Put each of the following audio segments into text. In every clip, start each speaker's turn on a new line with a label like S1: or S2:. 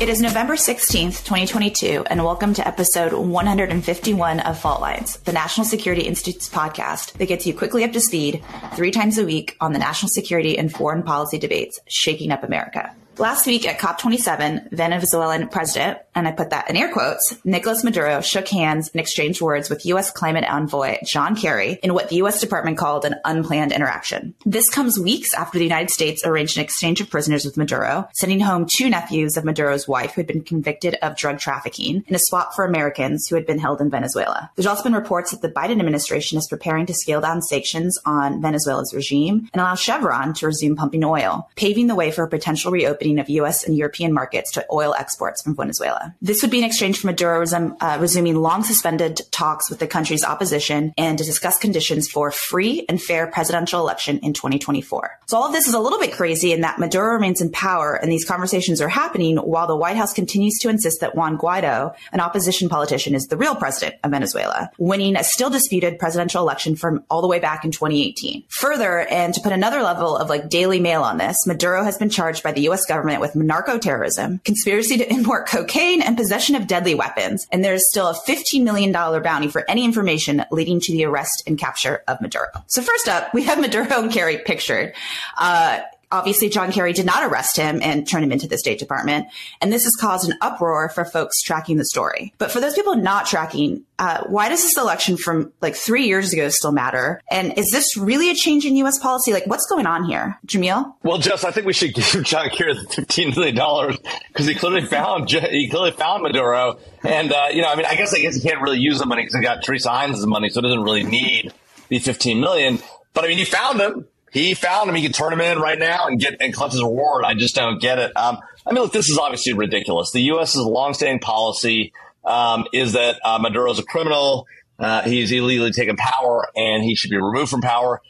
S1: It is November 16th, 2022, and welcome to episode 151 of Fault Lines, the National Security Institute's podcast that gets you quickly up to speed three times a week on the national security and foreign policy debates shaking up America. Last week at COP27, Venezuelan president, and I put that in air quotes, Nicolas Maduro shook hands and exchanged words with U.S. climate envoy John Kerry in what the U.S. Department called an unplanned interaction. This comes weeks after the United States arranged an exchange of prisoners with Maduro, sending home two nephews of Maduro's wife who had been convicted of drug trafficking in a swap for Americans who had been held in Venezuela. There's also been reports that the Biden administration is preparing to scale down sanctions on Venezuela's regime and allow Chevron to resume pumping oil, paving the way for a potential reopening of U.S. and European markets to oil exports from Venezuela. This would be in exchange for Maduro uh, resuming long suspended talks with the country's opposition and to discuss conditions for free and fair presidential election in 2024. So all of this is a little bit crazy in that Maduro remains in power and these conversations are happening while the White House continues to insist that Juan Guaido, an opposition politician, is the real president of Venezuela, winning a still disputed presidential election from all the way back in 2018. Further, and to put another level of like Daily Mail on this, Maduro has been charged by the U.S. government government with narco terrorism, conspiracy to import cocaine, and possession of deadly weapons. And there's still a $15 million bounty for any information leading to the arrest and capture of Maduro. So first up, we have Maduro and Kerry pictured. Uh, Obviously, John Kerry did not arrest him and turn him into the State Department. And this has caused an uproar for folks tracking the story. But for those people not tracking, uh, why does this election from like three years ago still matter? And is this really a change in U.S. policy? Like, what's going on here, Jamil?
S2: Well, Jess, I think we should give John Kerry the fifteen million dollars because he clearly found he clearly found Maduro, and uh, you know, I mean, I guess I guess he can't really use the money because he got Teresa Heinz's money, so it doesn't really need the fifteen million. But I mean, he found him he found him. He can turn him in right now and get and collect his reward. I just don't get it. Um, I mean, look, this is obviously ridiculous. The U.S.'s longstanding policy um, is that uh, Maduro is a criminal. Uh, he's illegally taken power and he should be removed from power.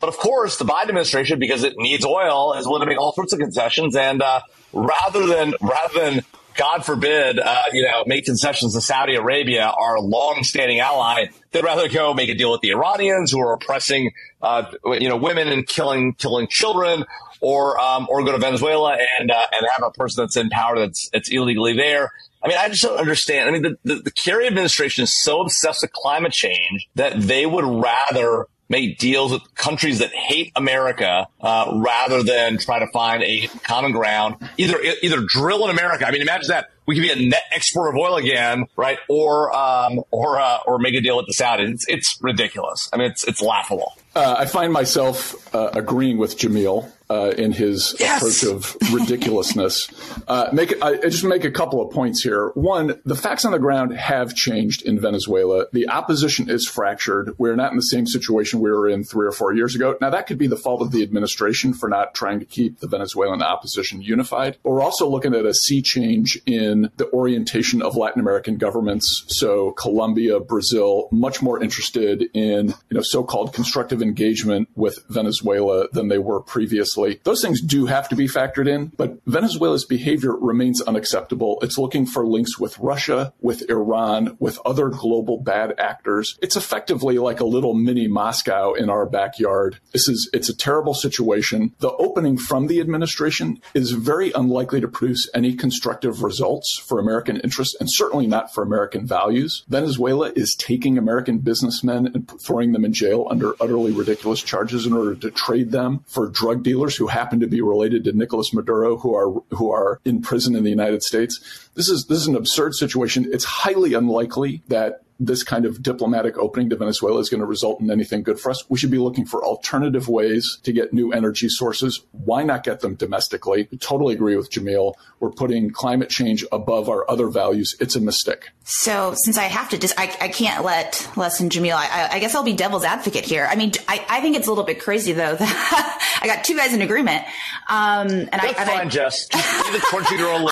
S2: But of course, the Biden administration, because it needs oil, is willing to make all sorts of concessions. And uh, rather than rather than God forbid, uh, you know, make concessions to Saudi Arabia, our long-standing ally. They'd rather go make a deal with the Iranians who are oppressing, uh, you know, women and killing killing children, or um, or go to Venezuela and uh, and have a person that's in power that's that's illegally there. I mean, I just don't understand. I mean, the, the, the Kerry administration is so obsessed with climate change that they would rather make deals with countries that hate America uh, rather than try to find a common ground. Either either drill in America. I mean, imagine that we could be a net exporter of oil again, right? Or um, or uh, or make a deal with the Saudis. It's, it's ridiculous. I mean, it's it's laughable.
S3: Uh, I find myself uh, agreeing with Jamil uh, in his yes. approach of ridiculousness. uh, make I just make a couple of points here. One, the facts on the ground have changed in Venezuela. The opposition is fractured. We're not in the same situation we were in three or four years ago. Now that could be the fault of the administration for not trying to keep the Venezuelan opposition unified. But we're also looking at a sea change in the orientation of Latin American governments. So Colombia, Brazil, much more interested in you know so-called constructive engagement with Venezuela than they were previously those things do have to be factored in, but Venezuela's behavior remains unacceptable. It's looking for links with Russia, with Iran, with other global bad actors. It's effectively like a little mini Moscow in our backyard. This is, it's a terrible situation. The opening from the administration is very unlikely to produce any constructive results for American interests and certainly not for American values. Venezuela is taking American businessmen and throwing them in jail under utterly ridiculous charges in order to trade them for drug dealers who happen to be related to Nicolas Maduro, who are who are in prison in the United States. This is this is an absurd situation. It's highly unlikely that this kind of diplomatic opening to Venezuela is going to result in anything good for us. We should be looking for alternative ways to get new energy sources. Why not get them domestically? I totally agree with Jamil. We're putting climate change above our other values. It's a mistake.
S1: So since I have to just, I, I can't let Les and Jamil, I, I guess I'll be devil's advocate here. I mean, I, I think it's a little bit crazy though that I got two guys in agreement. Um, and
S2: That's
S1: I,
S2: and fine,
S1: I,
S2: Jess. the 20 year old.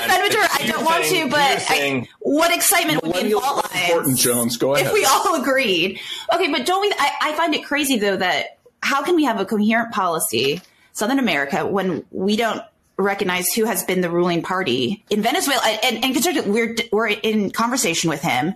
S1: I don't want to defend. I don't want to, but I, what excitement would be in fault lines?
S3: Important, Jones. Go ahead.
S1: If we all agreed. Okay, but don't we, I, I find it crazy though that how can we have a coherent policy, Southern America, when we don't recognize who has been the ruling party in Venezuela and, and consider we're we're in conversation with him.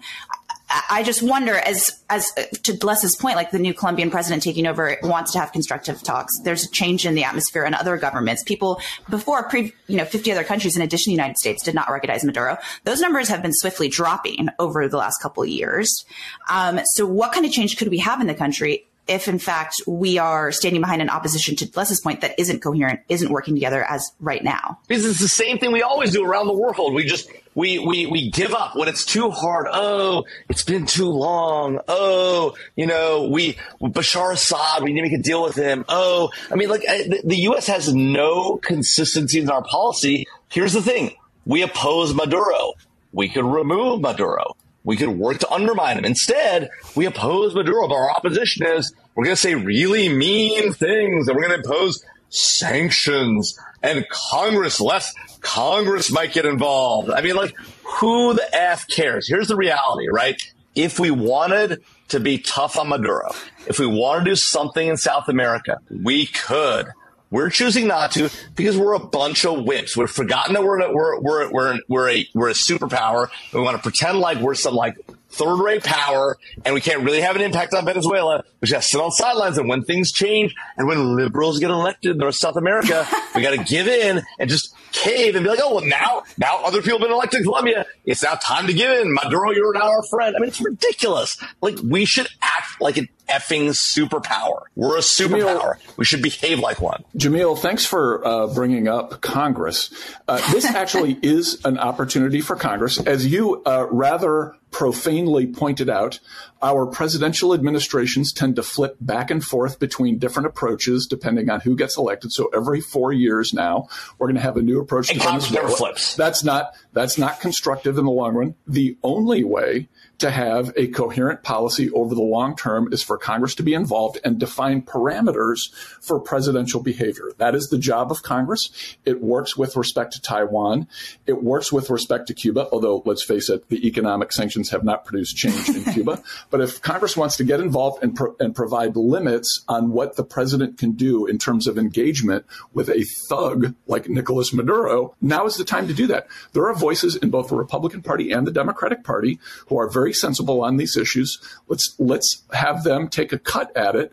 S1: I just wonder, as as to Les's point, like the new Colombian president taking over wants to have constructive talks. There's a change in the atmosphere in other governments. People before, pre, you know, 50 other countries in addition to the United States did not recognize Maduro. Those numbers have been swiftly dropping over the last couple of years. Um, so, what kind of change could we have in the country if in fact we are standing behind an opposition to Les's point that isn't coherent, isn't working together as right now.
S2: Because it's the same thing we always do around the world. We just we we we give up when it's too hard. Oh, it's been too long. Oh, you know, we Bashar Assad. We need to make a deal with him. Oh, I mean, like the, the U.S. has no consistency in our policy. Here's the thing: we oppose Maduro. We could remove Maduro. We could work to undermine him. Instead, we oppose Maduro. But our opposition is we're going to say really mean things and we're going to impose sanctions and Congress less Congress might get involved. I mean, like, who the F cares? Here's the reality, right? If we wanted to be tough on Maduro, if we want to do something in South America, we could. We're choosing not to because we're a bunch of wimps. We've forgotten that we're we're we're we're we're a we're a superpower. We want to pretend like we're some like third rate power and we can't really have an impact on Venezuela. We just sit on sidelines. And when things change and when liberals get elected in North South America, we got to give in and just cave and be like, oh, well, now, now other people have been elected in Colombia. It's now time to give in. Maduro, you're now our friend. I mean, it's ridiculous. Like, we should act like an effing superpower. We're a superpower. Jamil, we should behave like one.
S3: Jamil, thanks for uh, bringing up Congress. Uh, this actually is an opportunity for Congress. As you uh, rather profanely pointed out, our presidential administrations tend to flip back and forth between different approaches depending on who gets elected. So every four years now, we're going to have a new approach
S2: and
S3: to
S2: Congress never flips.
S3: That's not that's not constructive in the long run. The only way to have a coherent policy over the long term is for Congress to be involved and define parameters for presidential behavior. That is the job of Congress. It works with respect to Taiwan. It works with respect to Cuba, although let's face it, the economic sanctions have not produced change in Cuba. But if Congress wants to get involved and, pro- and provide limits on what the president can do in terms of engagement with a thug like Nicolas Maduro, now is the time to do that. There are voices in both the Republican Party and the Democratic Party who are very sensible on these issues. Let's let's have them take a cut at it.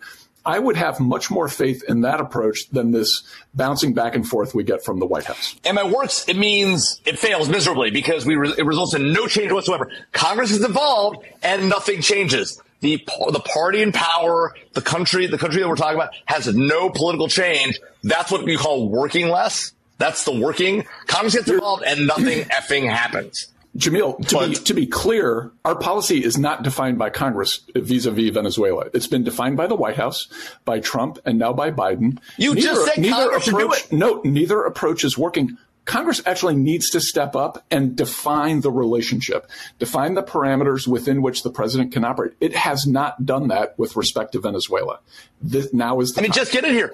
S3: I would have much more faith in that approach than this bouncing back and forth we get from the White House.
S2: And by works, it means it fails miserably because we re- it results in no change whatsoever. Congress is involved and nothing changes. The the party in power, the country, the country that we're talking about has no political change. That's what we call working less. That's the working. Congress gets involved and nothing effing happens.
S3: Jamil, to be, to be clear, our policy is not defined by Congress vis-a-vis Venezuela. It's been defined by the White House, by Trump, and now by Biden.
S2: You neither, just said Congress
S3: approach, No, neither approach is working. Congress actually needs to step up and define the relationship, define the parameters within which the president can operate. It has not done that with respect to Venezuela. This now is the
S2: I mean,
S3: time.
S2: just get in here.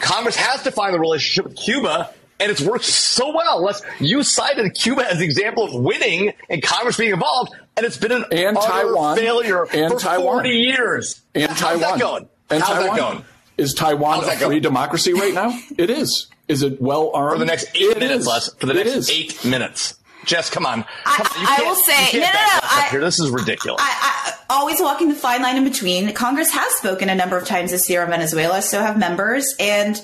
S2: Congress has defined the relationship with Cuba and it's worked so well. Let's, you cited Cuba as the example of winning and Congress being involved, and it's been an
S3: and
S2: utter
S3: Taiwan,
S2: failure
S3: and
S2: for
S3: Taiwan.
S2: 40 years.
S3: And
S2: How's
S3: Taiwan.
S2: that going?
S3: And
S2: How's
S3: Taiwan.
S2: that going?
S3: Is Taiwan a free
S2: going?
S3: democracy right now? It is. Is it well armed?
S2: For the next eight
S3: It
S2: minutes,
S3: is.
S2: Les. For the next
S3: is.
S2: eight minutes. Jess, come on.
S1: I-
S2: on.
S1: I will say- no, no, no, I-
S2: here. This is ridiculous.
S1: I, I, always walking the fine line in between. Congress has spoken a number of times this year on Venezuela, so have members, and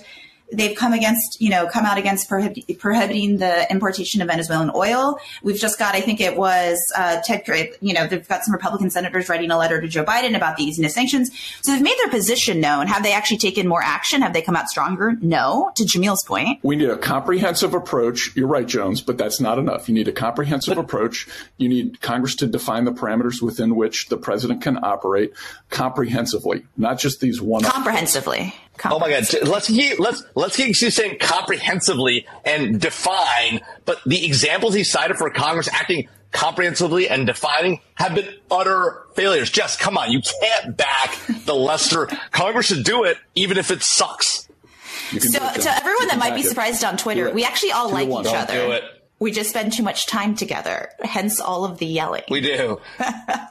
S1: they've come against, you know, come out against prohib- prohibiting the importation of Venezuelan oil. We've just got, I think it was uh, Ted, you know, they've got some Republican senators writing a letter to Joe Biden about the easing of sanctions. So they've made their position known. Have they actually taken more action? Have they come out stronger? No. To Jamil's point,
S3: We need a comprehensive approach. You're right, Jones, but that's not enough. You need a comprehensive approach. You need Congress to define the parameters within which the president can operate comprehensively, not just these one.
S1: comprehensively.
S2: Oh my God! Let's keep let's let's get keep saying comprehensively and define. But the examples he cited for Congress acting comprehensively and defining have been utter failures. Jess, come on! You can't back the Lester. Congress should do it, even if it sucks.
S3: You
S1: So,
S3: it,
S1: to everyone
S3: You
S1: that might
S3: back
S1: be
S3: it.
S1: surprised on Twitter, we actually all
S3: Two to
S1: like
S3: one.
S1: each
S3: Don't
S1: other. We just spend too much time together, hence all of the yelling.
S2: We do.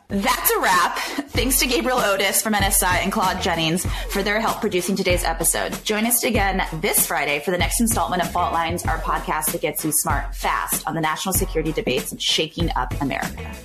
S1: That's a wrap. Thanks to Gabriel Otis from NSI and Claude Jennings for their help producing today's episode. Join us again this Friday for the next installment of Fault Lines, our podcast that gets you smart fast on the national security debates shaking up America.